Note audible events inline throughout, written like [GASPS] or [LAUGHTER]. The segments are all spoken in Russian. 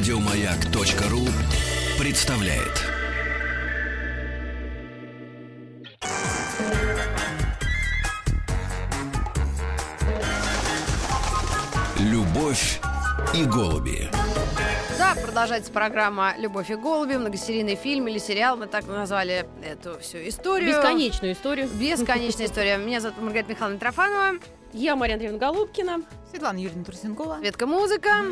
Радиомаяк.ру представляет. Любовь и голуби. Да, продолжается программа «Любовь и голуби», многосерийный фильм или сериал. Мы так назвали эту всю историю. Бесконечную историю. Бесконечная история. Меня зовут Маргарита Михайловна Трофанова. Я Мария Андреевна Голубкина. Светлана Юрьевна Трусенкова. Ветка музыка.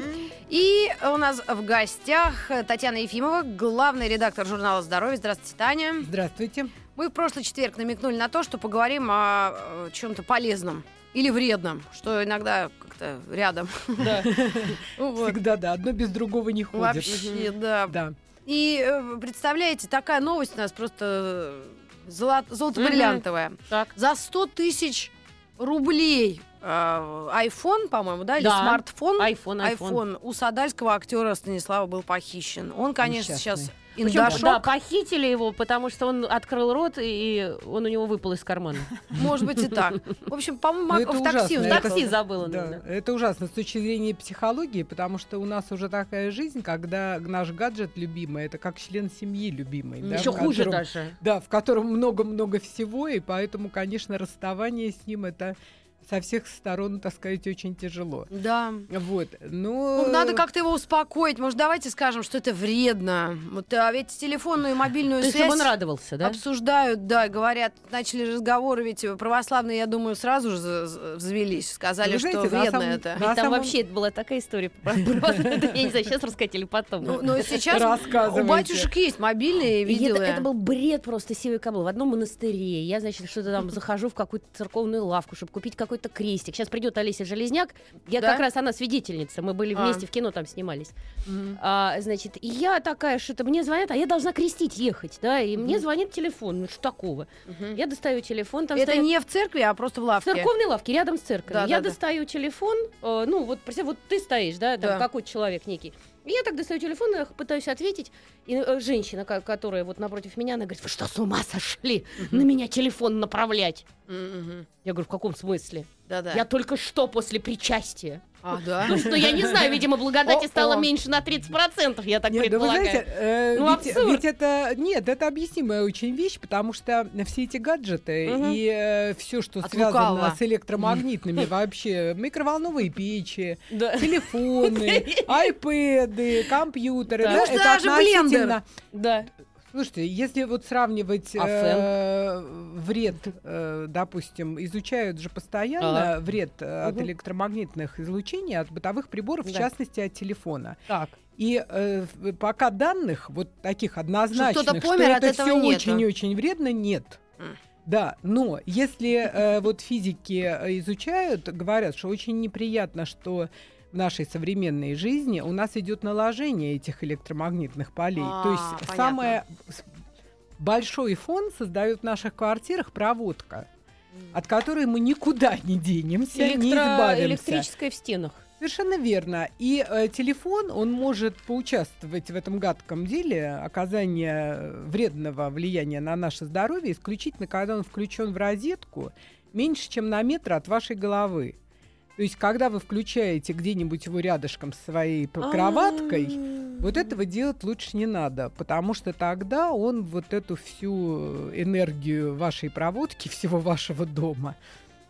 И у нас в гостях Татьяна Ефимова, главный редактор журнала «Здоровье». Здравствуйте, Таня. Здравствуйте. Мы в прошлый четверг намекнули на то, что поговорим о чем-то полезном или вредном, что иногда как-то рядом. Да. [LAUGHS] Всегда да, одно без другого не ходит. Вообще, да. Да. И э, представляете, такая новость у нас просто э, золот- золото-бриллиантовая. Так. За 100 тысяч рублей э, iPhone, по-моему, да, или Да. смартфон, Айфон, айфон. iPhone у садальского актера Станислава был похищен. Он, конечно, Несчастный. сейчас Причем, индошок. да, похитили его, потому что он открыл рот, и он у него выпал из кармана. Может быть и так. В общем, по-моему, Ну, в такси В такси ехал. забыл он. Это ужасно с точки зрения психологии, потому что у нас уже такая жизнь, когда наш гаджет любимый, это как член семьи любимый. да, Еще хуже котором- даже. Да, в котором много-много всего, и поэтому, конечно, расставание с ним это со всех сторон, так сказать, очень тяжело. Да. Вот, но... Ну, надо как-то его успокоить. Может, давайте скажем, что это вредно. Вот, а ведь телефонную и мобильную То есть, связь он радовался, да? обсуждают, да, говорят, начали разговоры, ведь православные, я думаю, сразу же взвелись, сказали, Вы что знаете, на вредно самом- это. Ведь там самом- вообще это была такая история. [LAUGHS] Я не знаю, сейчас рассказать или потом. Ну, но сейчас у батюшек есть мобильные, И видела это был бред просто сивый кабл. В одном монастыре. Я, значит, что-то там захожу в какую-то церковную лавку, чтобы купить какой-то крестик. Сейчас придет Олеся Железняк. Я Да? как раз она свидетельница. Мы были А. вместе в кино там снимались. Мгм. А, значит, и я такая, что-то мне звонят, а я должна крестить ехать, да, и мне звонит телефон, ну что такого? Мгм. Я достаю телефон, там Это стоят- не в церкви, а просто в в лавке. церковной лавке, рядом с церковью. Да, я да, да. достаю телефон, э, ну вот, вот ты стоишь, да, там Да. какой-то человек некий. И я так достаю телефон, я пытаюсь ответить, и э, женщина, которая вот напротив меня, она говорит, вы что, с ума сошли на меня телефон направлять? Мгм. Я говорю, в каком смысле? Да-да. Я только что после причастия. А, [LAUGHS] да? Ну, я не знаю, видимо, благодати О-о. стало меньше на 30%, я так Нет, да вы предполагаю. знаете, э, Ну, ведь, абсурд. ведь это нет, это объяснимая очень вещь, потому что все эти гаджеты Мгм. и все, что От связано лукавого. с электромагнитными [LAUGHS] вообще, микроволновые печи, Да. телефоны, [LAUGHS] айпэды, компьютеры, Да. да, Может, это даже относительно. Да. Слушайте, если вот сравнивать А э, вред, э, допустим, изучают же постоянно вред э, от Мгм. электромагнитных излучений, от бытовых приборов, в Да. частности от телефона. Так. И э, в- пока данных вот таких однозначных, что, помер, от это все очень-очень вредно, нет. Да, но если э, вот физики изучают, говорят, что очень неприятно, что в нашей современной жизни у нас идет наложение этих электромагнитных полей. А, То есть понятно. самое большой фон создает в наших квартирах проводка, от которой мы никуда не денемся, не Электро- избавимся. Электрическое в стенах. Совершенно верно. И э, телефон, он может поучаствовать в этом гадком деле оказания вредного влияния на наше здоровье исключительно, когда он включен в розетку меньше, чем на метр от вашей головы. То есть, когда вы включаете где-нибудь его рядышком с своей кроваткой, вот этого делать лучше не надо, потому что тогда он вот эту всю энергию вашей проводки, [LAUGHS] всего вашего дома,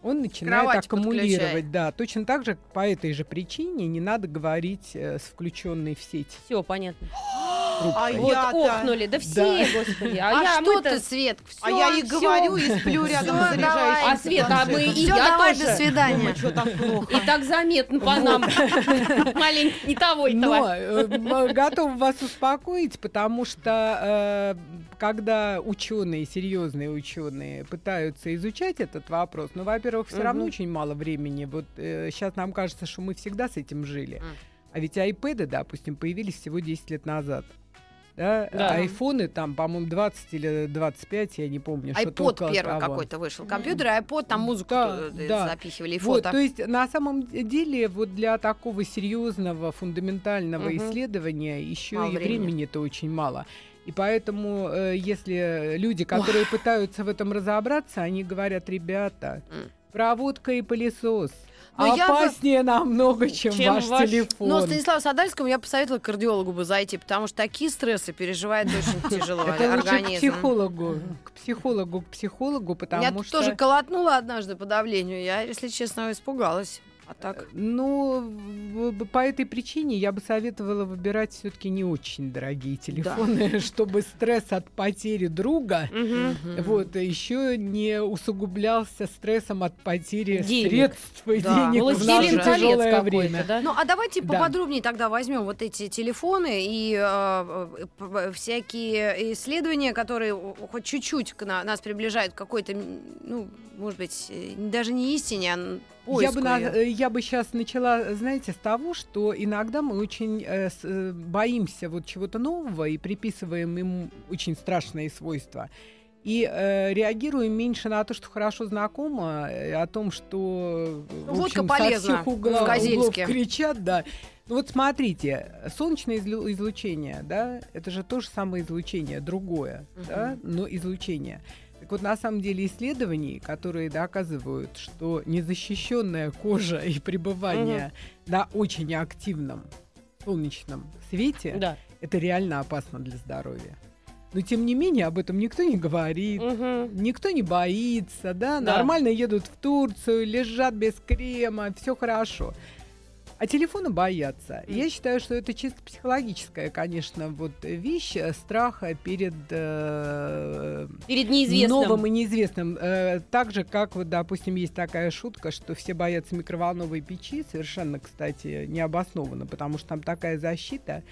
он начинает Кровать аккумулировать. подключает. Да, точно так же по этой же причине не надо говорить э, с включенной в сеть Все, понятно. [GASPS] трубкой. Вот Я-то- охнули, да все, Да. господи. А, А, я, что ты, Свет? А я и говорю, и сплю рядом с заряжающим. А, Свет, а мы и я давай, тоже. до свидания. Что так плохо. И так заметно по нам. [LAUGHS] Маленько не того и того. э, м, готова вас успокоить, потому что э, когда ученые, серьезные ученые пытаются изучать этот вопрос, ну, во-первых, все равно очень мало времени. Вот сейчас нам кажется, что мы всегда с этим жили. А ведь айпэды, допустим, появились всего 10 лет назад. Да? Да. Айфоны там, по-моему, 20 или 25, я не помню. iPod первый какой-то вышел. Компьютер, iPod, там музыку Да, э, да. запихивали и Вот, фото. то есть на самом деле вот для такого серьезного фундаментального Мгм. исследования еще Мало и времени. времени-то очень мало. И поэтому, э, если люди, которые пытаются в этом разобраться, они говорят, ребята, проводка и пылесос. Но я бы- опаснее намного, чем, Чем ваш, ваш- телефон. Но Станиславу Садальскому я посоветовала кардиологу бы зайти, потому что такие стрессы переживает очень [LAUGHS] тяжело Это лучше к организм. психологу, к психологу, к психологу, потому что... тоже колотнуло однажды по давлению. Я, если честно, испугалась. А так? Ну, в- в- по этой причине я бы советовала выбирать все-таки не очень дорогие телефоны, [LAUGHS] чтобы стресс от потери друга Мгм. вот еще не усугублялся стрессом от потери Денег. средств и Да. денег в наше тяжелое время. да? Ну, а давайте Да. поподробнее тогда возьмем вот эти телефоны и э, э, всякие исследования, которые хоть чуть-чуть к на- нас приближают к какой-то, ну, может быть, э, даже не истине, а н- Я поиску бы, на- э, я бы сейчас начала, знаете, с того, что иногда мы очень э, с- э, боимся вот чего-то нового и приписываем ему очень страшные свойства. И э, реагируем меньше на то, что хорошо знакомо, э, о том, что в Водка общем, со всех угла- углов кричат, да. Ну вот смотрите, солнечное излю- излучение, да, это же то же самое излучение, другое, да, но излучение. Так вот, на самом деле исследований, которые доказывают, что незащищенная кожа и пребывание на очень активном солнечном свете, Да. это реально опасно для здоровья. Но тем не менее об этом никто не говорит. Мгм. Никто не боится, да, Да. нормально едут в Турцию, лежат без крема, все хорошо. А телефоны боятся. И Я считаю, что это чисто психологическая, конечно, вот вещь э, страха перед э, Перед неизвестным. новым и неизвестным. Э, так же, как, вот, допустим, есть такая шутка, что все боятся микроволновой печи, совершенно, кстати, необоснованно, потому что там такая защита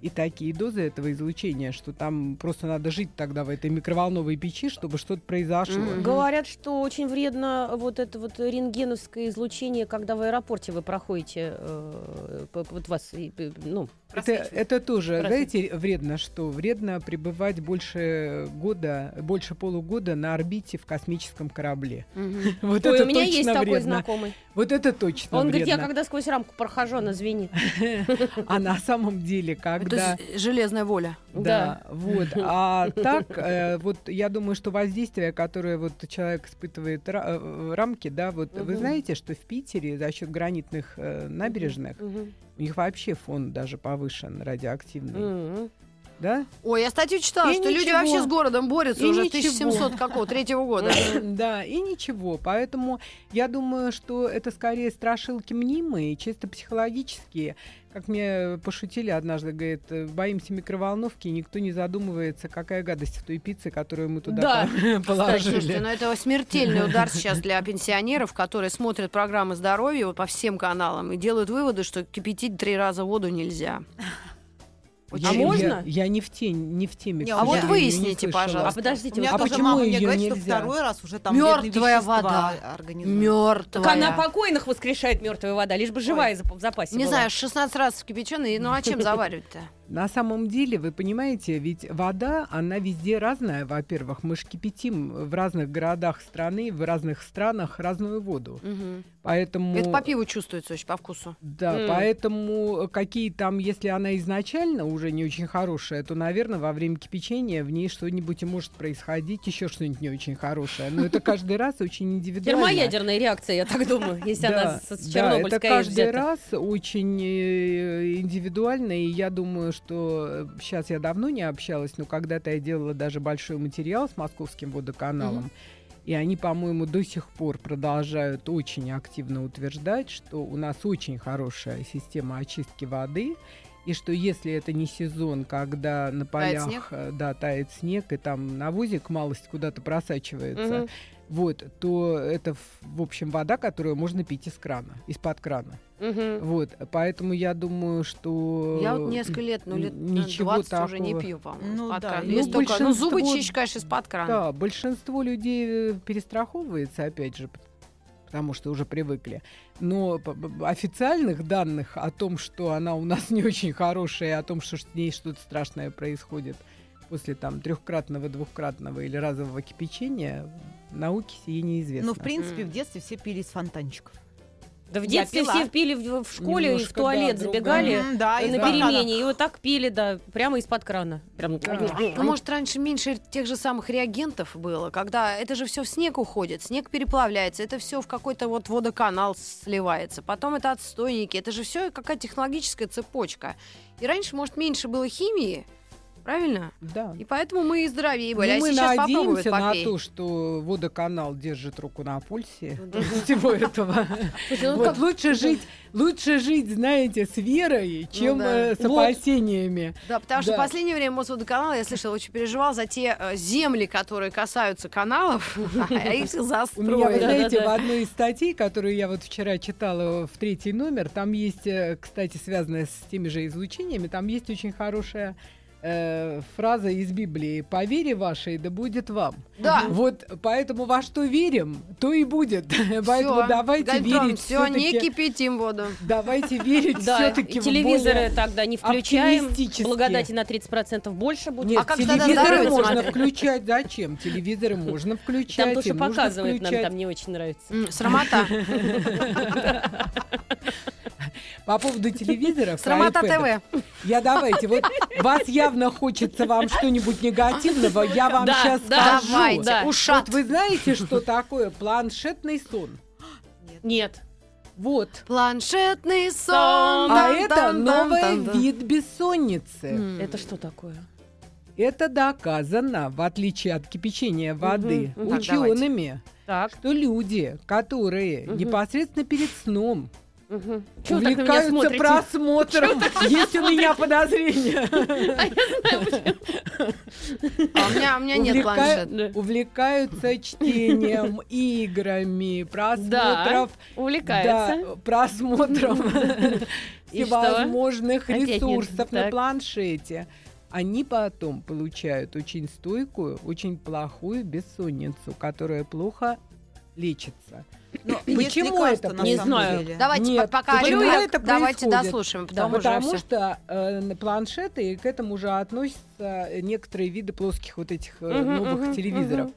и такие дозы этого излучения, что там просто надо жить тогда в этой микроволновой печи, чтобы что-то произошло. Мгм. Говорят, что очень вредно вот это вот рентгеновское излучение, когда в аэропорте вы проходите, э, вот вас, ну, Это, это тоже, знаете, вредно что? Вредно пребывать больше года, больше полугода на орбите в космическом корабле. Мгм. [LAUGHS] Вот Ой, это у меня точно есть такой вредно. знакомый. Вот это точно Он говорит, я вредно. когда сквозь рамку прохожу, она звенит. [LAUGHS] А на самом деле, когда... Это железная воля. Да, вот. [LAUGHS] А так, э, вот я думаю, что воздействие, которое вот человек испытывает э, в рамке, да, вот вы знаете, что в Питере за счет гранитных э, набережных. У них вообще фон даже повышен радиоактивный, Мгм. Да? Ой, я статью читала, И что люди ничего. вообще с городом борются И уже ничего. 1700 какого, третьего года. [LAUGHS] Да, и ничего. Поэтому я думаю, что это скорее страшилки мнимые, чисто психологические. Как мне пошутили однажды, говорит, «Э, боимся микроволновки, и никто не задумывается, какая гадость в той пицце, которую мы туда Да. [LAUGHS] по- положили. Слушайте, ну это смертельный удар сейчас для пенсионеров, которые смотрят программы здоровья по всем каналам и делают выводы, что кипятить три раза воду нельзя. Я- А я- можно? Я, не в те, не в теме. Не, а вот сожалению, не выясните, слышала. А пожалуйста. подождите, У меня А тоже почему мама мне говорит, что нельзя? второй раз уже там вещества вода. Мертвая. Так она покойных воскрешает мертвая вода, лишь бы живая в запасе Не была. знаю, 16 раз вкипяченый, ну а чем [LAUGHS] заваривать-то? На самом деле, вы понимаете, ведь вода, она везде разная, во-первых. Мы ж кипятим в разных городах страны, в разных странах разную воду. Мгм. Поэтому... Это по пиву чувствуется очень, по вкусу. Да, М. поэтому какие там, если она изначально уже не очень хорошая, то, наверное, во время кипячения в ней что-нибудь и может происходить, еще что-нибудь не очень хорошее. Но это каждый раз очень индивидуально. Термоядерная реакция, я так думаю, если она с, Чернобыльской это каждый раз очень э, индивидуально, и я думаю, что сейчас я давно не общалась, но когда-то я делала даже большой материал с московским водоканалом, и они, по-моему, до сих пор продолжают очень активно утверждать, что у нас очень хорошая система очистки воды, и что если это не сезон, когда на Тает полях снег? э, да, тает снег, и там навозик малость куда-то просачивается, Мгм. Вот, то это, в- общем, вода, которую можно пить из крана, из-под крана. Мгм. Вот, поэтому я думаю, что... Я вот несколько лет, ну лет ничего ничего 20 уже не такого. пью, по-моему, Ну из-под да, крана. ну, только- ну, зубы большинство- чищешь, конечно, из-под крана. Да, большинство людей э, перестраховывается, опять же, потому что уже привыкли. Но официальных данных о том, что она у нас [LAUGHS] не очень хорошая, о том, что с ней что-то страшное происходит после там трехкратного, двухкратного или разового кипячения, науке сие неизвестно. Ну, в принципе, в детстве все пили из фонтанчиков. Да в Я детстве пила. все пили в, в школе и в Немножко, туалет да, забегали М, да, на перемене. И вот так пили, да, прямо из-под крана. Прям... Ну, может, раньше меньше тех же самых реагентов было, когда это же все в снег уходит, снег переплавляется, это все в какой-то вот водоканал сливается, потом это отстойники, это же все какая-то технологическая цепочка. И раньше, может, меньше было химии, правильно? Да. И поэтому мы и здоровее Ну, были. а мы сейчас надеемся на то, что водоканал держит руку на пульсе Ну [LAUGHS] всего этого. Ну Вот, лучше жить, лучше жить, знаете, с верой, чем Ну да. э, с Вот. опасениями. Да, потому что в последнее время Мосводоканал, я слышала, очень переживал за те э, земли, которые касаются каналов, [LAUGHS] а их У меня, вы застроили. знаете, в одной из статей, которую я вот вчера читала в третий номер, там есть, э, кстати, связанная с теми же излучениями, там есть очень хорошая э, фраза из Библии «По вере вашей да будет вам». Да. Вот поэтому во что верим, то и будет. [LAUGHS] Поэтому давайте верить все, не кипятим воду. Давайте [LAUGHS] верить Да, все-таки и телевизоры тогда не включаем. Благодати на 30% больше будет. Нет, А как телевизоры можно смотреть? включать. Зачем? Телевизоры можно включать. Там то, что нужно показывают, нам там не очень нравится. Срамота. По поводу телевизоров. Срамота. ТВ. Я давайте, вот вас явно хочется вам что-нибудь негативного, я вам Да, сейчас да, скажу. Давайте, Да. ушат. Вот вы знаете, что такое планшетный сон? Нет. Вот. Планшетный сон. А это новый вид бессонницы. Это что такое? Это доказано, в отличие от кипячения воды. Так, давайте. учеными, Так. что люди, которые Мгм. непосредственно перед сном Угу. Чего вы так на меня увлекаются смотрите? просмотром, есть у меня подозрение. [LAUGHS] А у меня, у меня нет планшета. Увлекаются чтением, играми, просмотров, Увлекается. да, просмотром [LAUGHS] И всевозможных ресурсов на планшете. Они потом получают очень стойкую, очень плохую бессонницу, которая плохо лечится. Но Почему есть лекарства, это на Не самом знаю. деле. Давайте, Нет, по- пока почему Люля, это давайте происходит? дослушаем, Да, потому, потому что... э, на планшеты, и к этому же относятся некоторые виды плоских вот этих э, Мгм, новых мгм, телевизоров. мгм.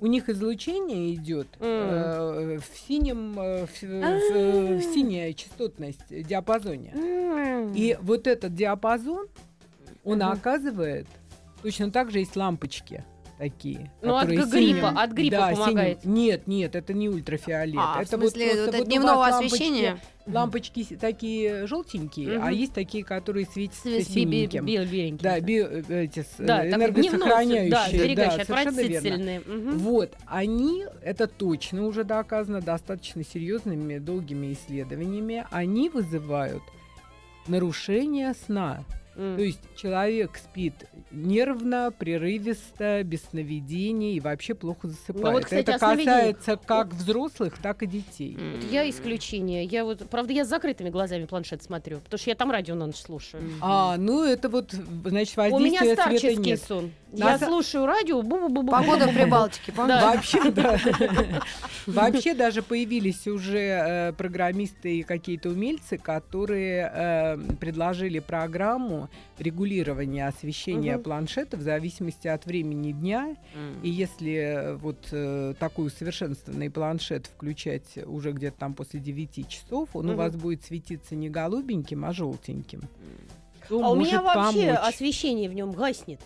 У них излучение идет М. э, в синем, э, в, в- в синяя частотность э, диапазоне. М. И вот этот диапазон, он Мгм. оказывает, точно так же есть лампочки такие. Ну, от гриппа, синим- от гриппа да, синим- помогает. Нет, нет, это не ультрафиолет. А, это в смысле, вот, вот это вот дневного лампочки- освещения? Лампочки такие желтенькие, а Мгм. есть такие, которые светятся Свет- би- би- синеньким. беленький. Да, би- э, эти Да, э, энергосохраняющие. да, да, совершенно верно. Мгм. Вот, они, это точно уже доказано достаточно серьезными долгими исследованиями, они вызывают нарушение сна. То есть человек спит нервно, прерывисто, без сновидений и вообще плохо засыпает. Ну вот, кстати, это касается как взрослых, так и детей. Вот Я исключение. Я вот, правда, я с закрытыми глазами планшет смотрю, потому что я там радио на ночь слушаю. А, ну это вот, значит, У меня старческий нет. сон. На Я слушаю радио. бу-бу-бу-бу. Погода в Прибалтике. Вообще, да. [LAUGHS] Вообще даже появились уже э, программисты и какие-то умельцы, которые э, предложили программу регулирования освещения Мгм. планшета в зависимости от времени дня. М. И если э, вот э, такой усовершенствованный планшет включать уже где-то там после 9 часов, он у Мгм. вас будет светиться не голубеньким, а желтеньким. Что А у меня вообще помочь. освещение в нем гаснет.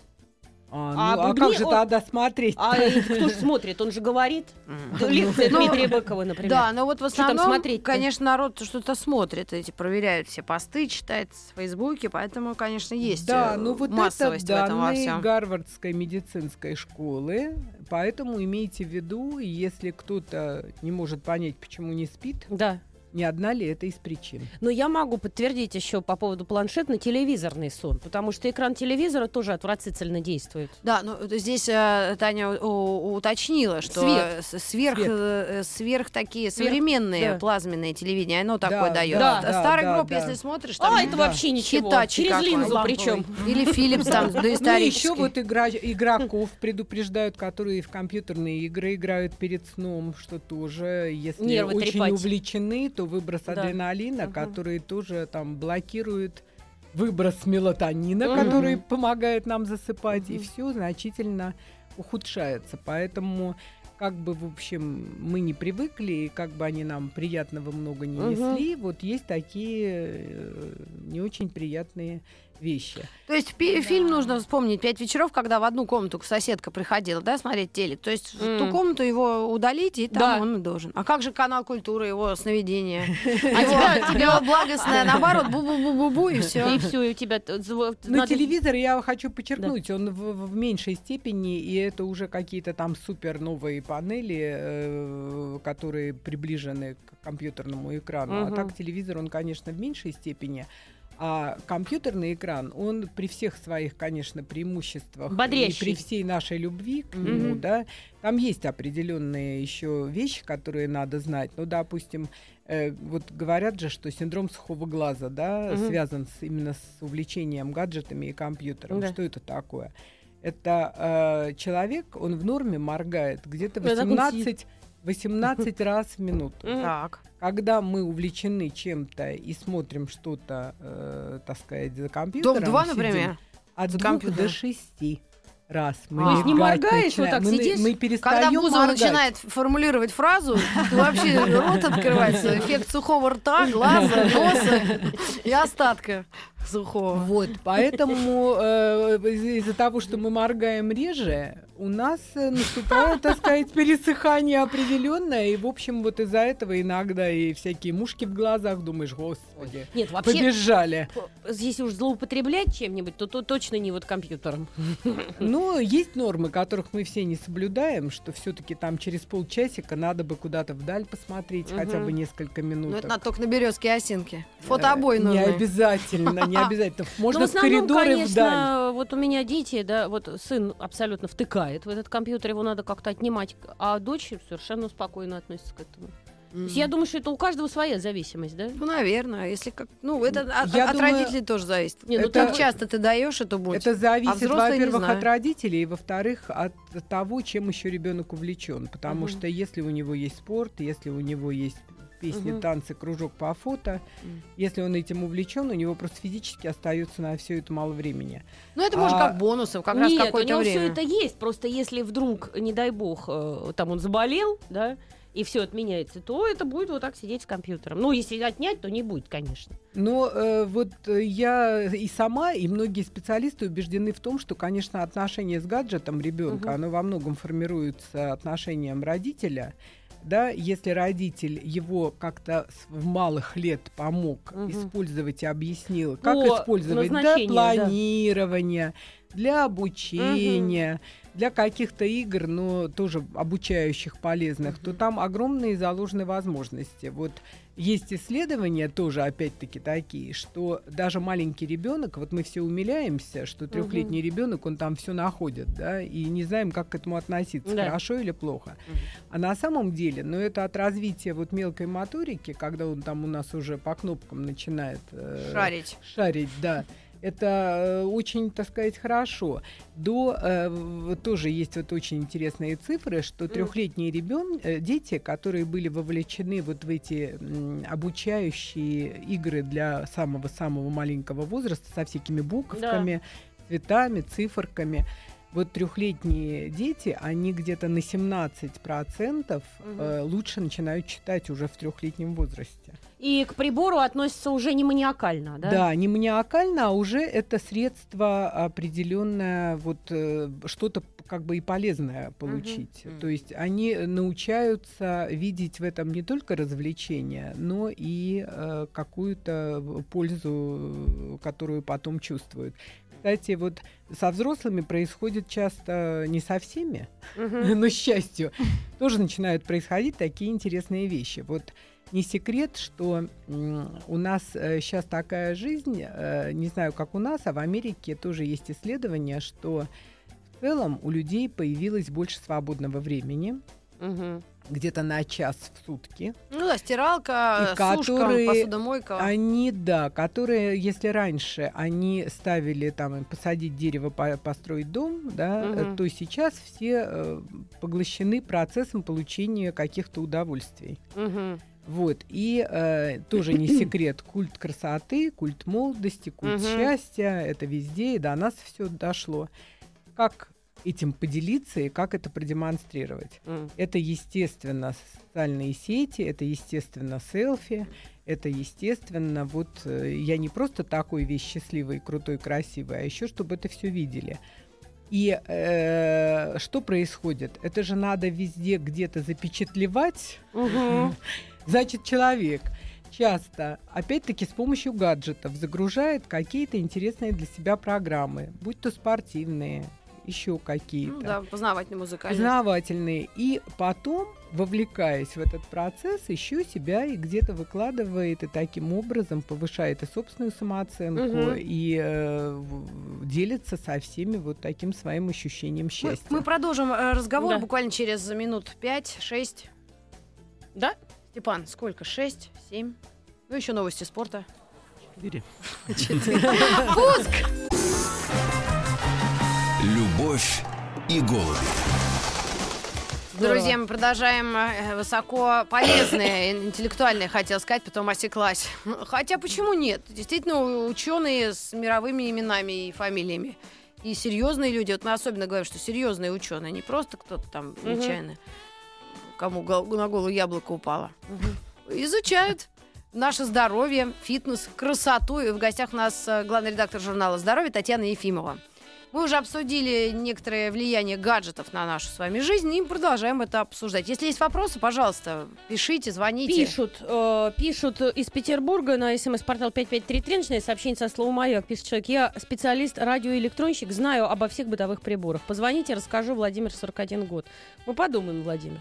А, а ну, а бубни как же он- тогда смотреть? А кто же смотрит? Он же говорит. Лекция Ну, Дмитрия Быкова, например. Да, но вот в основном, конечно, народ что-то смотрит, эти проверяют все посты, читает в Фейсбуке, поэтому, конечно, есть Да, э, ну вот это массовость в этом во данные всем. Гарвардской медицинской школы, поэтому имейте в виду, если кто-то не может понять, почему не спит, Да. Не одна ли это из причин. Но я могу подтвердить еще по поводу планшетно телевизорный сон, потому что экран телевизора тоже отвратительно действует. Да, ну это здесь э, Таня у- уточнила, что Свет. э, сверх, Свет. э, сверх такие Сверх, современные да. плазменные телевидения, оно Да, такое дает. да, А да, Старый да, гроб, да. если смотришь, там А, это да. вообще ничего. Хитачи Через линзу причем. или Philips там [LAUGHS] Ну и доисторический. еще вот игра- игроков предупреждают, которые в компьютерные игры играют перед сном, что тоже, если Нервы очень трепать. увлечены, то выброс Да. адреналина, который тоже там блокирует выброс мелатонина, Мгм. который помогает нам засыпать, и Мгм. все значительно ухудшается. Поэтому как бы, в общем, мы не привыкли, и как бы они нам приятного много не Мгм. несли, вот есть такие э, не очень приятные вещи. То есть пи- фильм нужно вспомнить «Пять вечеров», когда в одну комнату соседка приходила, да, смотреть телек. То есть в ту комнату его удалить, и там Да. он и должен. А как же канал культуры, его сновидение? [LAUGHS] А тебя, благостное, наоборот, бу-бу-бу-бу-бу, и все. и все, и у тебя Но надо- телевизор, я хочу подчеркнуть, он в, меньшей степени, и это уже какие-то там супер новые панели, э, которые приближены к компьютерному экрану. А так телевизор, он, конечно, в меньшей степени. А компьютерный экран, он при всех своих, конечно, преимуществах Бодрящий. и при всей нашей любви к нему, Мгм. да, там есть определенные еще вещи, которые надо знать. Ну, допустим, э, вот говорят же, что синдром сухого глаза, да, Мгм. связан с, именно с увлечением гаджетами и компьютером. Да. Что это такое? Это э, человек, он в норме моргает где-то Да, так он 18, 18 [LAUGHS] раз в минуту. Так. Когда мы увлечены чем-то и смотрим что-то, э, так сказать, за компьютером, Дом-2, сидим, например. от за двух компьютером. до шести раз мы То есть не моргаешь, вот так мы, сидишь? мы Когда перестаем Бузова моргать. начинает формулировать фразу, то вообще рот открывается. Эффект сухого рта, глаза, носа и остатка сухого. Вот, поэтому э, из- из-за того, что мы моргаем реже, у нас э, наступает, так сказать, пересыхание определенное, и, в общем, вот из-за этого иногда и всякие мушки в глазах, думаешь, господи, Нет, вообще, побежали. п- если уж злоупотреблять чем-нибудь, то, то точно не вот компьютером. Но есть нормы, которых мы все не соблюдаем, что все-таки там через полчасика надо бы куда-то вдаль посмотреть, хотя Мгм. бы несколько минут. Ну, это надо только на березке и осинке. Фотообой Не нужны. обязательно, не [LAUGHS] обязательно. Можно Ну, в коридоры конечно, вдаль. вот у меня дети, да, вот сын абсолютно втыкает в этот компьютер, его надо как-то отнимать, а дочь совершенно спокойно относится к этому. То есть я думаю, что это у каждого своя зависимость, да? Ну, наверное, если как... Ну, это от, Я от думаю, родителей тоже зависит. Не, ну Это как часто ты даешь эту будь. Это зависит, взрослые не во-первых, от родителей, и во-вторых, от того, чем еще ребенок увлечен. Потому Мгм. что если у него есть спорт, если у него есть песни, Мгм. танцы, кружок по фото, Мгм. если он этим увлечен, у него просто физически остается на все это мало времени. Ну, это может А- как бонусов, как раз Нет, у какое-то него время. все это есть. Просто если вдруг, не дай бог, э, там он заболел, да, и все отменяется, то это будет вот так сидеть с компьютером. Ну, если отнять, то не будет, конечно. Но э, вот э, я и сама, и многие специалисты убеждены в том, что, конечно, отношение с гаджетом ребенка, Мгм. оно во многом формируется отношением родителя. Да, если родитель его как-то в малых лет помог Мгм. использовать и объяснил, как По использовать для назначению, да. планирования, для обучения, для каких-то игр, но тоже обучающих полезных, то Мгм. там огромные заложены возможности. Вот есть исследования тоже, опять-таки, такие, что даже маленький ребенок, вот мы все умиляемся, что трехлетний ребенок, он там все находит, да, и не знаем, как к этому относиться, Да. хорошо или плохо. Мгм. А на самом деле, ну, это от развития вот мелкой моторики, когда он там у нас уже по кнопкам начинает э, Шарить. шарить, да. Это э, очень, так сказать, хорошо. До э, тоже есть вот очень интересные цифры, что трехлетние ребен, э, дети, которые были вовлечены вот в эти м, обучающие игры для самого-самого маленького возраста со всякими буковками, цветами, циферками. Вот трехлетние дети, они где-то на 17% э, лучше начинают читать уже в трехлетнем возрасте. И к прибору относится уже не маниакально, да? Да, не маниакально, а уже это средство определенное, вот э, что-то как бы и полезное получить. Мгм. То есть они научаются видеть в этом не только развлечение, но и э, какую-то пользу, которую потом чувствуют. Кстати, вот со взрослыми происходит часто не со всеми, Мгм. [LAUGHS] но, к счастью, тоже начинают происходить такие интересные вещи. Вот не секрет, что у нас сейчас такая жизнь, э, не знаю, как у нас, а в Америке тоже есть исследование, что в целом у людей появилось больше свободного времени, Мгм. где-то на час в сутки. Ну да, стиралка, И сушка, которые- посудомойка. Они, да, которые, если раньше они ставили там посадить дерево, по- построить дом, да, Мгм. то сейчас все э, поглощены процессом получения каких-то удовольствий. Мгм. Вот, и э, тоже не секрет, [CLEARS THROAT] культ красоты, культ молодости, культ Мгм. счастья, это везде, и до нас все дошло. Как этим поделиться и как это продемонстрировать. М. Это, естественно, социальные сети, это, естественно, селфи, это, естественно, вот э, я не просто такой весь счастливый, крутой, красивый, а еще чтобы это все видели. И э, что происходит? Это же надо везде где-то запечатлевать. Мгм. [LAUGHS] Значит, человек часто, опять-таки, с помощью гаджетов загружает какие-то интересные для себя программы, будь то спортивные, еще какие-то Ну да, познавательный музыкальный. познавательные. И потом, вовлекаясь в этот процесс, еще себя и где-то выкладывает, и таким образом повышает и собственную самооценку, Мгм. и э, делится со всеми вот таким своим ощущением Мы, счастья. мы продолжим э, разговор Да. буквально через минут 5-6. Да? Степан, сколько? 6, 7? Ну, еще новости спорта. Четыре. Пуск! Любовь и голуби. Друзья, мы продолжаем э, высоко полезные, интеллектуальные, хотел сказать, потом осеклась. Хотя почему нет? Действительно, ученые с мировыми именами и фамилиями. И серьезные люди. Вот мы особенно говорим, что серьезные ученые, не просто кто-то там Мгм. нечаянно, кому на голову яблоко упало. Изучают наше здоровье, фитнес, красоту. И в гостях у нас э, главный редактор журнала «Здоровье» Татьяна Ефимова. Мы уже обсудили некоторое влияние гаджетов на нашу с вами жизнь и продолжаем это обсуждать. Если есть вопросы, пожалуйста, пишите, звоните. Пишут, э, пишут из Петербурга на смс-портал 5533, начинает сообщение со словом «Маяк». Пишет человек, я специалист радиоэлектронщик, знаю обо всех бытовых приборах. Позвоните, расскажу, Владимир, 41 год. Мы подумаем, Владимир.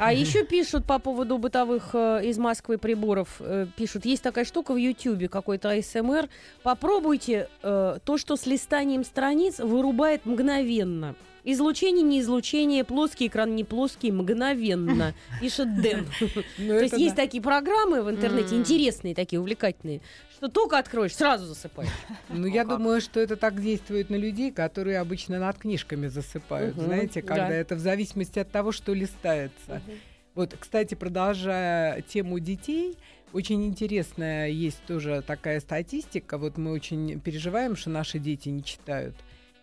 А еще пишут по поводу бытовых э, из Москвы приборов. э, пишут, есть такая штука в Ютьюбе, какой-то АСМР. Попробуйте э, то, что с листанием страниц вырубает мгновенно. Излучение, не излучение, плоский экран, не плоский, мгновенно. [LAUGHS] Пишет Дэн. Ну, То есть есть такие программы в интернете, интересные такие, увлекательные, что только откроешь, сразу засыпаешь. [LAUGHS] Ну, я думаю, что это так действует на людей, которые обычно над книжками засыпают. Знаете, когда да. это в зависимости от того, что листается. Вот, кстати, продолжая тему детей, очень интересная есть тоже такая статистика. Вот мы очень переживаем, что наши дети не читают.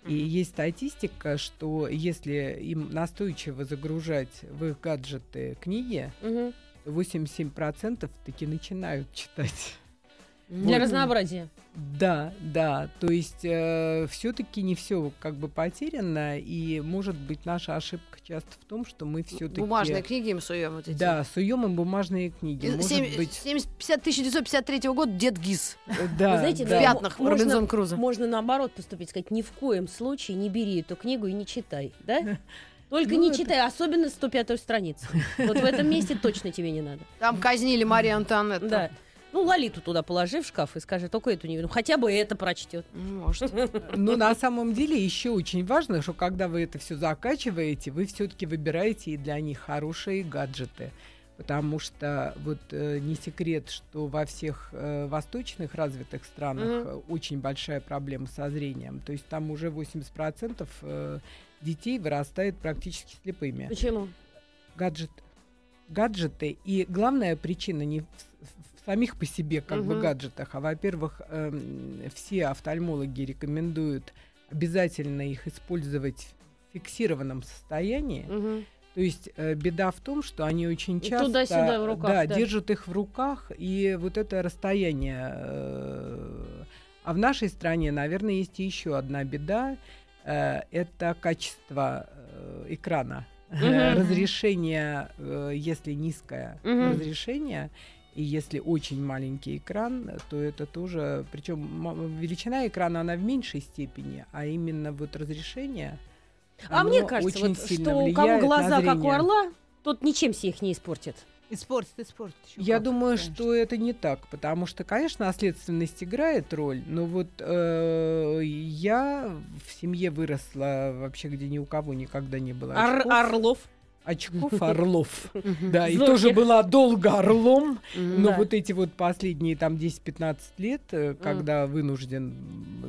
И есть статистика, что если им настойчиво загружать в их гаджеты книги, Мгм. 87% таки начинают читать. Для Вот. разнообразия. Да, да. То есть все-таки не все как бы потеряно, и может быть наша ошибка часто в том, что мы все-таки Бумажные книги им суем вот эти. да суем им бумажные книги. И Может семь- быть, 70 50 1953 года Дед Гиз э, да, Вы знаете, в да. да, пятнах можно- Робинзон Крузо. Можно наоборот поступить, сказать, ни в коем случае не бери эту книгу и не читай, да? [LAUGHS] Только Ну, не это- читай, особенно 105-ю страницу. [LAUGHS] Вот в этом месте точно тебе не надо. Там казнили Марию Антуанетту. Да. Ну, Лолиту туда положи в шкаф и скажи, только эту не Ну, хотя бы это прочтет. М, Может. [LAUGHS] Но на самом деле еще очень важно, что когда вы это все закачиваете, вы все-таки выбираете и для них хорошие гаджеты. Потому что вот э, не секрет, что во всех э, восточных развитых странах э, очень большая проблема со зрением. То есть там уже 80% э, детей вырастает практически слепыми. Почему? Гаджеты. Гаджеты. И главная причина не в самих по себе как бы Мгм. гаджетах, а во-первых, эм, все офтальмологи рекомендуют обязательно их использовать в фиксированном состоянии. Мгм. То есть э, беда в том, что они очень часто туда-сюда в руках, да, да. держат их в руках, и вот это расстояние. э, а в нашей стране, наверное, есть еще одна беда. э, это качество э, экрана. Мгм. [LAUGHS] Разрешение, э, если низкое Мгм. разрешение, и если очень маленький экран, то это тоже, причем величина экрана она в меньшей степени, а именно вот разрешение. А мне кажется, очень вот, сильно что у кого глаза, как у орла, тот ничем себе их не испортит. Испортит, испортит. ещё Я как, думаю, конечно. что это не так, потому что, конечно, наследственность играет роль, но вот э, я в семье выросла вообще, где ни у кого никогда не было Ор- очков. Орлов. Очков [LAUGHS] орлов. Да, и тоже была долго орлом, но вот эти вот последние там 10-15 лет, э, когда вынужден,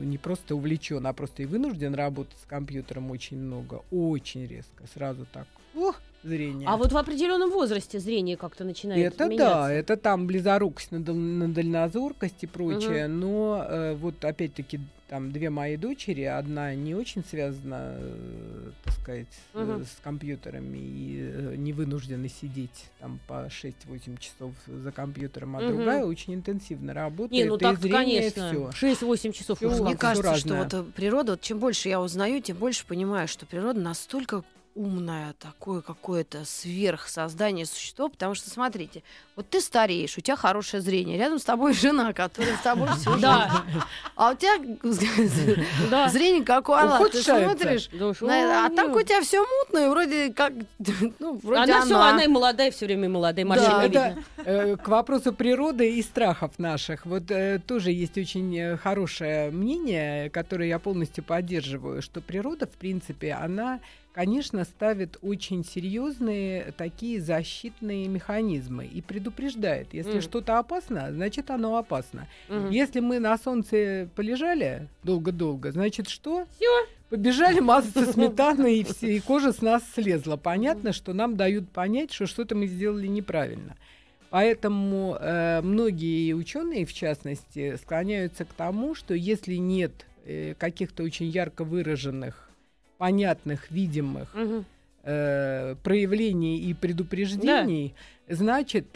не просто увлечен, а просто и вынужден работать с компьютером очень много, очень резко, сразу так, ух, зрения. А вот в определенном возрасте зрение как-то начинает это меняться. да, это там близорукость на, дал- на дальнозоркость и прочее, но э, вот опять-таки там две мои дочери, одна не очень связана, э, так сказать, э, Мгм. с компьютерами и э, не вынуждена сидеть там по 6-8 часов за компьютером, а Мгм. другая очень интенсивно работает. Не, ну и так зрение, конечно. всё. 6-8 часов. Всё Мне кажется, что разное. вот э, природа, вот чем больше я узнаю, тем больше понимаю, что природа настолько умное такое какое-то сверхсоздание существо, потому что, смотрите, вот ты стареешь, у тебя хорошее зрение, рядом с тобой [LAUGHS] жена, которая с тобой всю жизнь. Да, А у тебя [LAUGHS] зрение как у орла. Ты смотришь, а так у тебя все мутно, и вроде как, [LAUGHS] ну, вроде Она все, она. и молодая, все время молодая. Да. Машина Это видно. э, к вопросу природы и страхов наших. Вот э, тоже есть очень э, хорошее мнение, которое я полностью поддерживаю, что природа, в принципе, она, конечно, ставит очень серьезные такие защитные механизмы и предупреждает, если Мгм. что-то опасно, значит оно опасно. Мгм. Если мы на солнце полежали долго-долго, значит что? Всё. Побежали мазаться [LAUGHS] сметаной, и, все, и кожа с нас слезла. Понятно, что нам дают понять, что что-то мы сделали неправильно. Поэтому э, многие ученые, в частности, склоняются к тому, что если нет э, каких-то очень ярко выраженных, понятных, видимых Мгм. э, проявлений и предупреждений, значит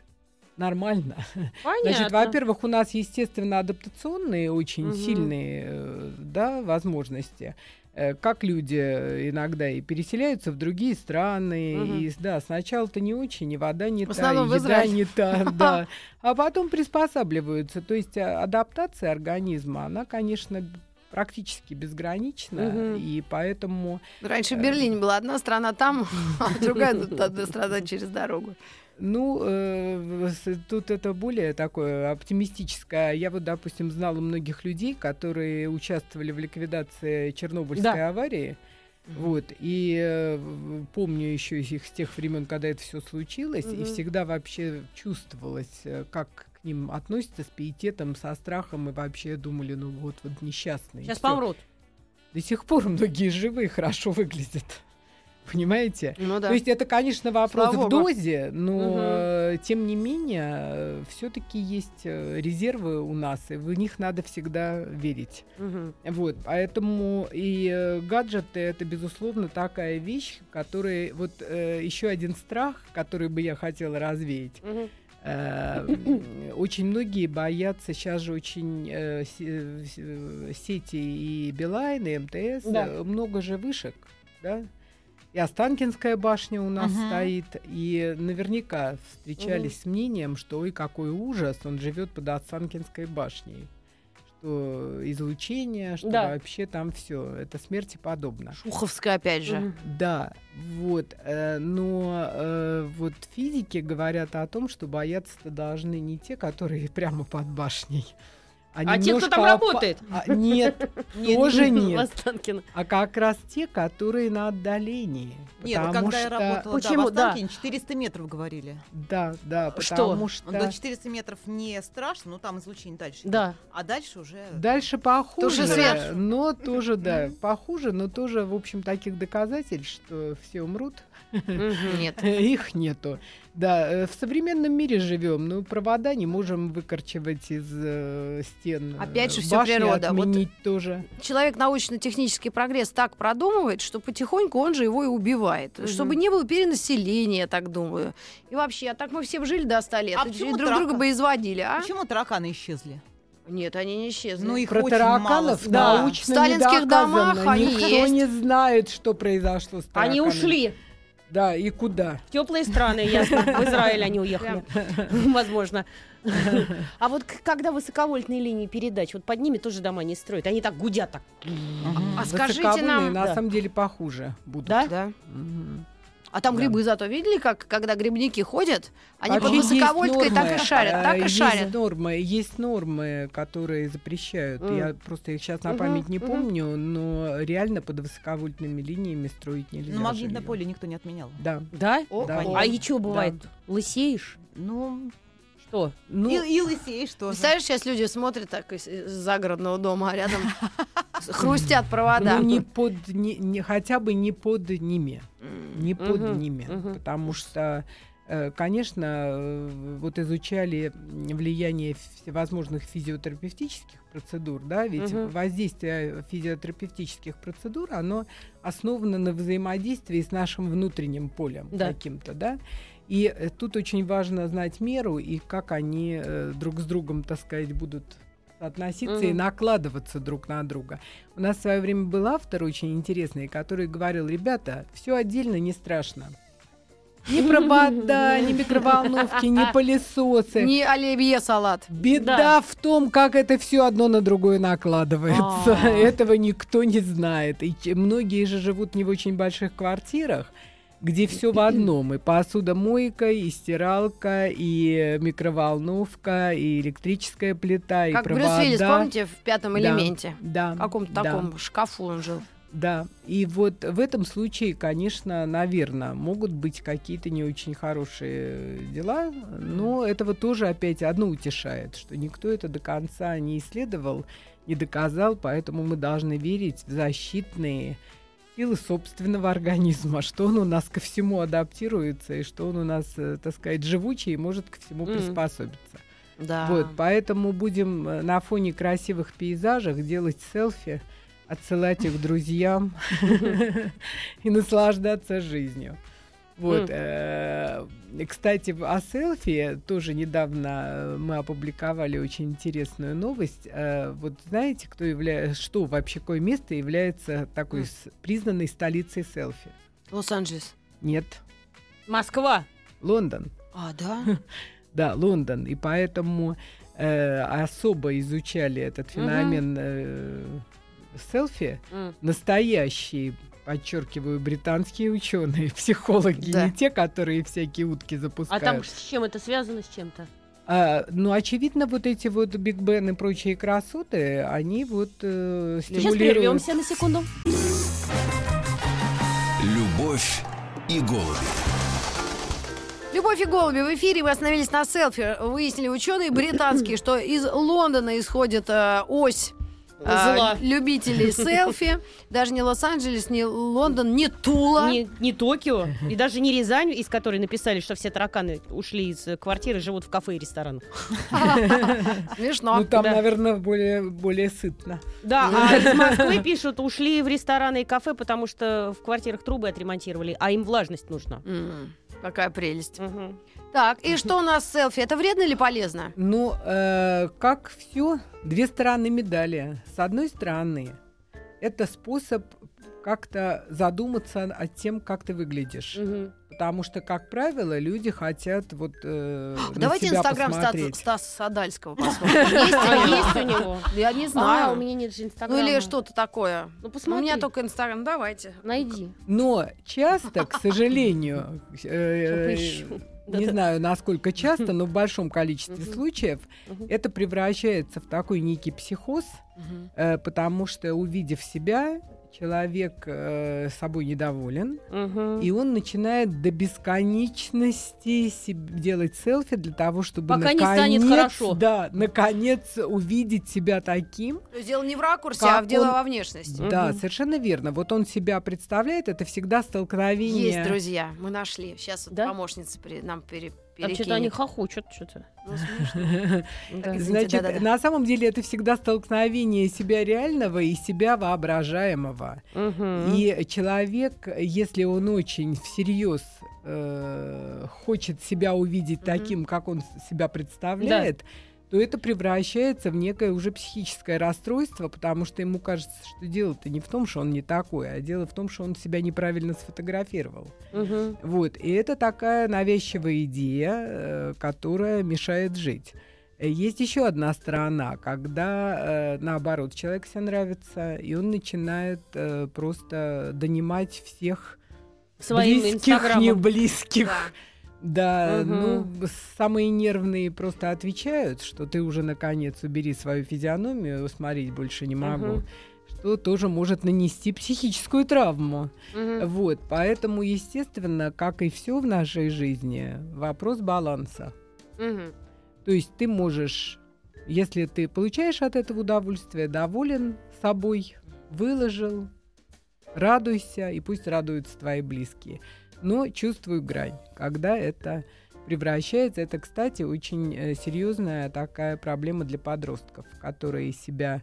нормально. Понятно. Значит, во-первых, у нас, естественно, адаптационные очень Мгм. сильные э, да, возможности. Э, Как люди иногда и переселяются в другие страны, Мгм. и да, сначала-то не очень, и вода не В та, и еда Израиль. не та, [LAUGHS] да, а потом приспосабливаются. То есть а, адаптация организма, она, конечно, практически безгранична, Мгм. и поэтому Раньше в Берлине была одна страна там, [LAUGHS] а другая тут [LAUGHS] одна страна через дорогу. Ну, э, тут это более такое оптимистическое. Я вот, допустим, знала многих людей, которые участвовали в ликвидации Чернобыльской Да. аварии. Вот, и э, помню еще их с тех времен, когда это все случилось, и Мгм. всегда вообще чувствовалось, э, как к ним относятся с пиететом, со страхом, и вообще думали, ну вот, вот несчастные. Сейчас всё. помрут. До сих пор многие живые хорошо выглядят. Понимаете? Ну да. То есть это, конечно, вопрос Слава в дозе, но э, тем не менее все-таки есть э, резервы у нас, и в них надо всегда верить. Мгм. Вот, поэтому и э, гаджеты это безусловно такая вещь, которая вот еще один страх, который бы я хотела развеять. Мгм. Э, м, Очень многие боятся сейчас же очень э, сети и Билайн, и МТС, Да. э, много же вышек, да? И Останкинская башня у нас Мгм. стоит, и наверняка встречались с мнением, что ой, какой ужас, он живет под Останкинской башней. Что излучение, что Да. вообще там все, это смерти подобно. Шуховская опять же. Да, вот, э, но э, вот физики говорят о том, что бояться-то должны не те, которые [LAUGHS] прямо под башней. А те, кто там работает? А, нет, [LAUGHS] тоже нет. А как раз те, которые на отдалении. Нет, ну, когда я работала Почему? да, в Да. Останкине, 400 метров говорили. Да, да, Что? потому Ну, что... До 400 метров не страшно, но там излучение дальше. Да. А дальше уже... Дальше похуже, свет. но тоже, да, похуже, но тоже, в общем, таких доказательств, что все умрут. Нет. [LAUGHS] Их нету. Да, э, в современном мире живем, но провода не можем выкорчевать из э, стен. Опять же Э, башни природа. Вот- тоже. Человек научно-технический прогресс так продумывает, что потихоньку он же его и убивает. Мгм. Чтобы не было перенаселения, я так думаю. И вообще, а так мы все жили до 100 лет. А и друг друга трака? бы изводили, а? Почему тараканы исчезли? Нет, они не исчезли. Ну, их Про очень мало тараканов стало. научно В сталинских домах они Никто есть. не знает, что произошло с тараканами. Они ушли Да, и куда? в теплые страны, ясно. [LAUGHS] В Израиль они уехали. [LAUGHS] Возможно. А вот когда высоковольтные линии передач, вот под ними тоже дома не строят. Они так гудят так. А скажите нам... на самом деле похуже будут. Да? Да. А там Да. грибы зато видели, как когда грибники ходят, они под Вообще есть высоковольткой так и шарят, так и есть шарят. нормы, есть нормы, которые запрещают. М. Я просто их сейчас на память не мгм. помню, но реально под высоковольтными линиями строить нельзя. Но магнитное жилье. поле никто не отменял. Да. Да? О, Да. о. А и что бывает? Лысеешь? Ну, Что? Ну, и, и лысеешь тоже. Представляешь, сейчас люди смотрят так из, из загородного дома, а рядом хрустят провода. ну, не под, не, не- хотя бы не под ними. Не под Мгм, ними, мгм. потому что, э, конечно, э, вот изучали влияние всевозможных физиотерапевтических процедур, да, ведь Мгм. воздействие физиотерапевтических процедур, оно основано на взаимодействии с нашим внутренним полем Да. каким-то, да. И э, тут очень важно знать меру и как они э, друг с другом, так сказать, будут относиться и Мгм. накладываться друг на друга. У нас в свое время был автор очень интересный, который говорил, ребята, все отдельно не страшно. Ни [LAUGHS] провода, ни микроволновки, ни [LAUGHS] пылесосы. Не оливье салат. Беда Да. в том, как это все одно на другое накладывается. А. Этого никто не знает. И многие же живут не в очень больших квартирах, где все в одном. И посудомойка, и стиралка, и микроволновка, и электрическая плита, и Как Брюс провода. Уиллис, помните, в пятом Да. элементе? Да. В каком-то да. таком шкафу он жил. Да, и вот в этом случае, конечно, наверное, могут быть какие-то не очень хорошие дела, но этого тоже опять одно утешает, что никто это до конца не исследовал, не доказал, поэтому мы должны верить в защитные силы собственного организма, [LAUGHS] что он у нас ко всему адаптируется и что он у нас, э, так сказать, живучий и может ко всему Мгм. приспособиться. Да. Вот, поэтому будем э, на фоне красивых пейзажей делать селфи, отсылать их друзьям [LAUGHS] [LAUGHS] и наслаждаться жизнью. Вот. И, Кстати, о селфи тоже недавно мы опубликовали очень интересную новость. Э, Вот знаете, кто является, что вообще какое место является такой с- признанной столицей селфи? Лос-Анджелес. Нет, Москва. Лондон. А, да? [LAUGHS] Да, Лондон. И поэтому э, особо изучали этот феномен э, селфи. М. Подчеркиваю, британские ученые, [LAUGHS] психологи, Да. не те, которые всякие утки А запускают. там с чем это связано, с чем-то? А, ну, очевидно, вот эти вот Биг Бен и прочие красоты, они вот э, Сейчас стимулируют... прервемся на секунду. Любовь и голуби. Любовь и голуби в эфире. Мы остановились на селфи. Выяснили ученые британские, что из Лондона исходит э, ось Зла. любителей [LAUGHS] селфи. Даже не Лос-Анджелес, не Лондон, не Тула. Не, не Токио, и даже не Рязань, из которой написали, что все тараканы ушли из квартиры, живут в кафе и ресторанах. [LAUGHS] Смешно. Ну, там, наверное, более, более сытно. Да, [LAUGHS] а из Москвы пишут, ушли в рестораны и кафе, потому что в квартирах трубы отремонтировали, а им влажность нужна. Какая прелесть. Так, и что у нас с селфи? Это вредно или полезно? Ну, э, как все, две стороны медали. С одной стороны, это способ как-то задуматься о тем, как ты выглядишь. Мгм. Потому что, как правило, люди хотят вот э, на Давайте инстаграм. Стаса Садальского посмотрим. Есть А у него? есть у него? Я не А, знаю. у меня нет же Ну инстаграма. или что-то такое. Ну У посмотри. меня только инстаграм. Давайте. Найди. Но часто, к сожалению. [LAUGHS] не знаю, насколько [LAUGHS] часто, но в большом количестве случаев это превращается в такой некий психоз, э, потому что, увидев себя, человек э, собой недоволен, Мгм. и он начинает до бесконечности делать селфи для того, чтобы Пока не наконец, станет хорошо. да, наконец увидеть себя таким. То есть дело не в ракурсе, а в дело он- во внешности. Да, Мгм. совершенно верно. Вот он себя представляет, это всегда столкновение. Есть, друзья, мы нашли. Сейчас вот Да? помощница при- нам пере- Там что-то они перекинет. хохочут, что-то. Ну, смешно. [LAUGHS] Да. Извините, Значит, на самом деле это всегда столкновение себя реального и себя воображаемого. И человек, если он очень всерьез э, хочет себя увидеть таким, как он себя представляет, то это превращается в некое уже психическое расстройство, потому что ему кажется, что дело-то не в том, что он не такой, а дело в том, что он себя неправильно сфотографировал. Мгм. Вот, и это такая навязчивая идея, э, которая мешает жить. Есть еще одна сторона, когда э, наоборот человек себе нравится, и он начинает э, просто донимать всех Своим близких, инстаграмом. неблизких. Да. Да, Мгм. ну самые нервные просто отвечают, что ты уже наконец убери свою физиономию, смотреть больше не могу. Мгм. Что тоже может нанести психическую травму. Мгм. Вот, поэтому, естественно, как и все в нашей жизни, вопрос баланса. Мгм. То есть ты можешь, если ты получаешь от этого удовольствие, доволен собой, выложил, радуйся, и пусть радуются твои близкие. Но чувствую грань, когда это превращается. Это, кстати, очень э, серьезная такая проблема для подростков, которые себя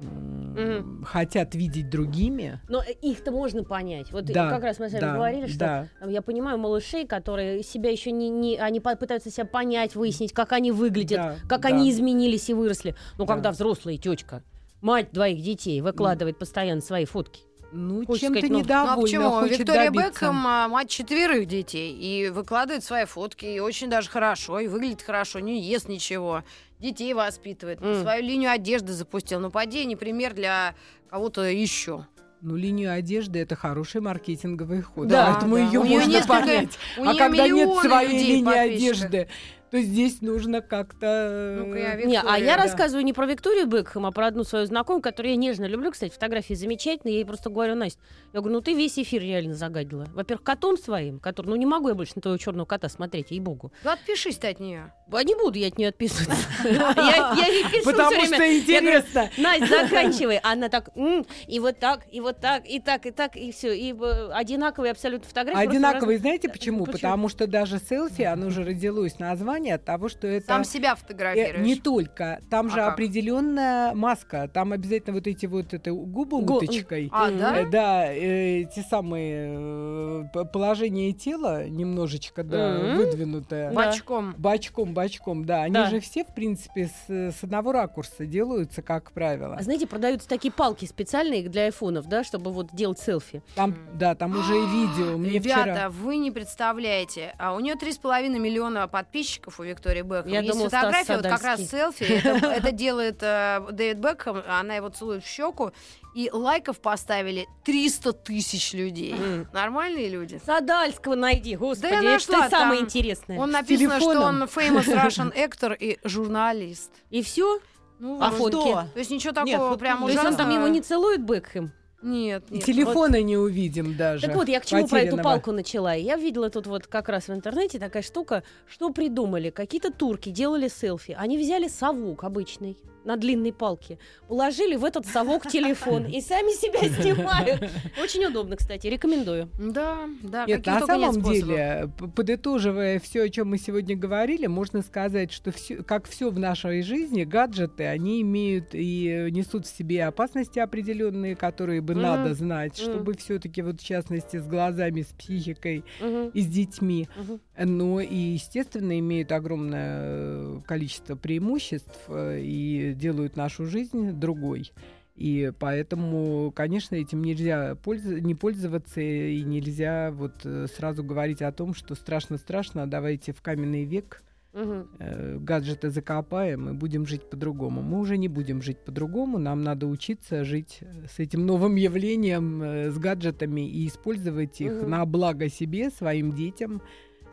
м, хотят видеть другими. Но э, их-то можно понять. Вот Да, как раз мы с вами да, говорили, что да. я понимаю малышей, которые себя еще не, не они пытаются себя понять, выяснить, как они выглядят, Да, как да. они изменились и выросли. Но Да. когда взрослая тетка, мать двоих детей, выкладывает постоянно свои фотки. Ну, чем-то ну- Ну а недовольна, почему? Виктория добиться. Бекхэм а, мать четверых детей и выкладывает свои фотки, и очень даже хорошо, и выглядит хорошо, не ест ничего, детей воспитывает, М. свою линию одежды запустил. Ну, поди, не пример для кого-то еще. Ну, линию одежды это хороший маркетинговый ход. Да, поэтому да. ее У можно несколько- понять. У а когда нет своей линии подписчиков. одежды, то здесь нужно как-то. Ну-ка, я э, Не, а я да. рассказываю не про Викторию Бекхэм, а про одну свою знакомую, которую я нежно люблю. Кстати, фотографии замечательные. Я ей просто говорю, Настя, я говорю, ну ты весь эфир реально загадила. Во-первых, котом своим, который, ну не могу я больше на твоего черного кота смотреть, ей-богу. Ну, отпишись от нее. А не буду я от нее отписываться. [LAUGHS] Я ей пишу Потому что интересно. Настя, [LAUGHS] заканчивай. Она так, «М, и вот так, и вот так, и так, и так, и все. И э, одинаковые абсолютно фотографии. Одинаковые, знаете Да, почему? почему? Потому что даже селфи, оно уже родилось название от того, что это Сам себя э, фотографируешь. не только. Там А же как? определенная маска. Там обязательно вот эти вот это губы Гу- уточкой. А, да? Э, Да, э, те самые п- положение тела немножечко, да, Мгм. выдвинутое. Да. Бочком. Бочком, бочком, да. Они Да. же все, в принципе, с, с одного ракурса делаются, как правило. А знаете, продаются такие палки специальные для айфонов, да, чтобы вот делать селфи. Там, да, там уже и видео. Мне Ребята, вчера... вы не представляете. А у нее 3,5 миллиона подписчиков у Виктории Бекхэм. Я Есть думала, Стас фотография, вот как раз селфи. Это, это делает э, Дэвид Бекхэм, она его целует в щеку. И лайков поставили 300 тысяч людей. М. Нормальные люди. Садальского найди, господи, я это нашла, что самое там интересное. Он написано, что он famous [LAUGHS] Russian actor и журналист. И все? Ну, А фотки? То есть ничего Нет, такого фотки прям есть. То есть он там ужасного. его не целует Бекхэм? Нет, нет. Телефона не увидим даже. Так вот, я к чему про эту палку начала. Я видела тут вот как раз в интернете такая штука, что придумали. Какие-то турки делали селфи. Они взяли совок обычный на длинной палке, положили в этот совок телефон и сами себя снимают. Очень удобно, кстати, рекомендую. Да, да, Нет, на самом деле, подытоживая все, о чем мы сегодня говорили, можно сказать, что всё- как все в нашей жизни, гаджеты, они имеют и э, несут в себе опасности определенные, которые бы Мгм. надо знать, чтобы все-таки вот в частности с глазами, с психикой Мгм, и с детьми. мгм. Но и, естественно, имеют огромное э, количество преимуществ э, и делают нашу жизнь другой. И поэтому, конечно, этим нельзя пользо- не пользоваться и нельзя вот э, сразу говорить о том, что страшно-страшно, давайте в каменный век Мгм. э, гаджеты закопаем и будем жить по-другому. Мы уже не будем жить по-другому, нам надо учиться жить э, с этим новым явлением, э, с гаджетами и использовать их Мгм. на благо себе, своим детям,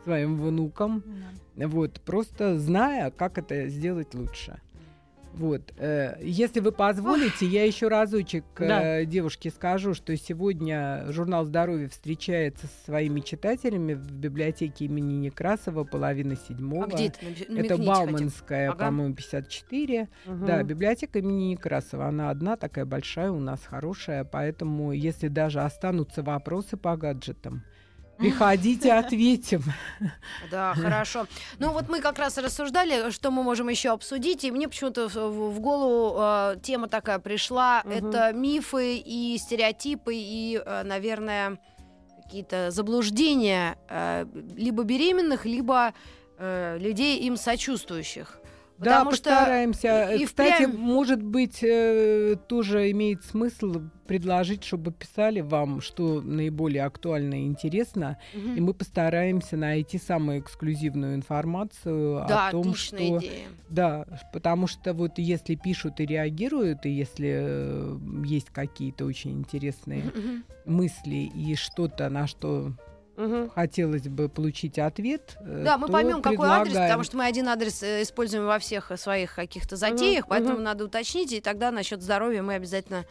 своим внукам, вот, просто зная, как это сделать лучше. Вот. э, Если вы позволите, я еще разочек Да. э, девушке скажу, что сегодня журнал здоровья встречается со своими читателями в библиотеке имени Некрасова, половина седьмого. А где это? Это. Бауманская, Ага. по-моему, 54. Мгм. Да, библиотека имени Некрасова. Она одна, такая большая у нас, хорошая. Поэтому, если даже останутся вопросы по гаджетам, приходите, ответим. Да, хорошо. Ну вот мы как раз рассуждали, что мы можем еще обсудить, и мне почему-то в, голову э, тема такая пришла. Мгм. Это мифы и стереотипы и, э, наверное, какие-то заблуждения э, либо беременных, либо э, людей им сочувствующих. Да, Потому что постараемся. и- и Кстати, впрямь- может быть, э, тоже имеет смысл предложить, чтобы писали вам, что наиболее актуально и интересно, Мгм. и мы постараемся найти самую эксклюзивную информацию да, о том, что идея. Да, потому что вот если пишут и реагируют, и если э, есть какие-то очень интересные Мгм. мысли и что-то, на что Мгм. хотелось бы получить ответ, э, Да, мы поймем, какой адрес, предлагаем. потому что мы один адрес э, используем во всех своих каких-то затеях, Мгм, поэтому мгм. надо уточнить, и тогда насчет здоровья мы обязательно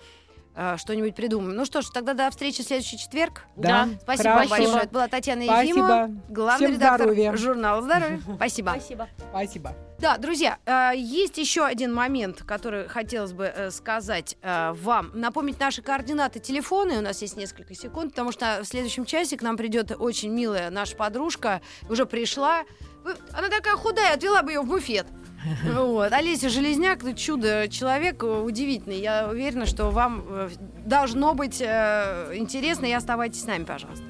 э, что-нибудь придумаем. Ну что ж, тогда до встречи в следующий четверг. Да, Спасибо хорошо. большое. Это была Татьяна Спасибо. Ефимова, главный Всем редактор здоровья. журнала «Здоровье». [LAUGHS] Спасибо. Спасибо. Спасибо. Да, друзья, э, есть еще один момент, который хотелось бы э, сказать вам. Напомнить наши координаты телефоны. У нас есть несколько секунд, потому что в следующем часе к нам придет очень милая наша подружка. Уже пришла. Она такая худая, отвела бы ее в буфет. Вот. Олеся Железняк, ну, чудо, человек удивительный. Я уверена, что вам э, должно быть э, интересно, и оставайтесь с нами, пожалуйста.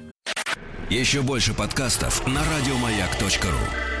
Еще больше подкастов на радиомаяк.ру.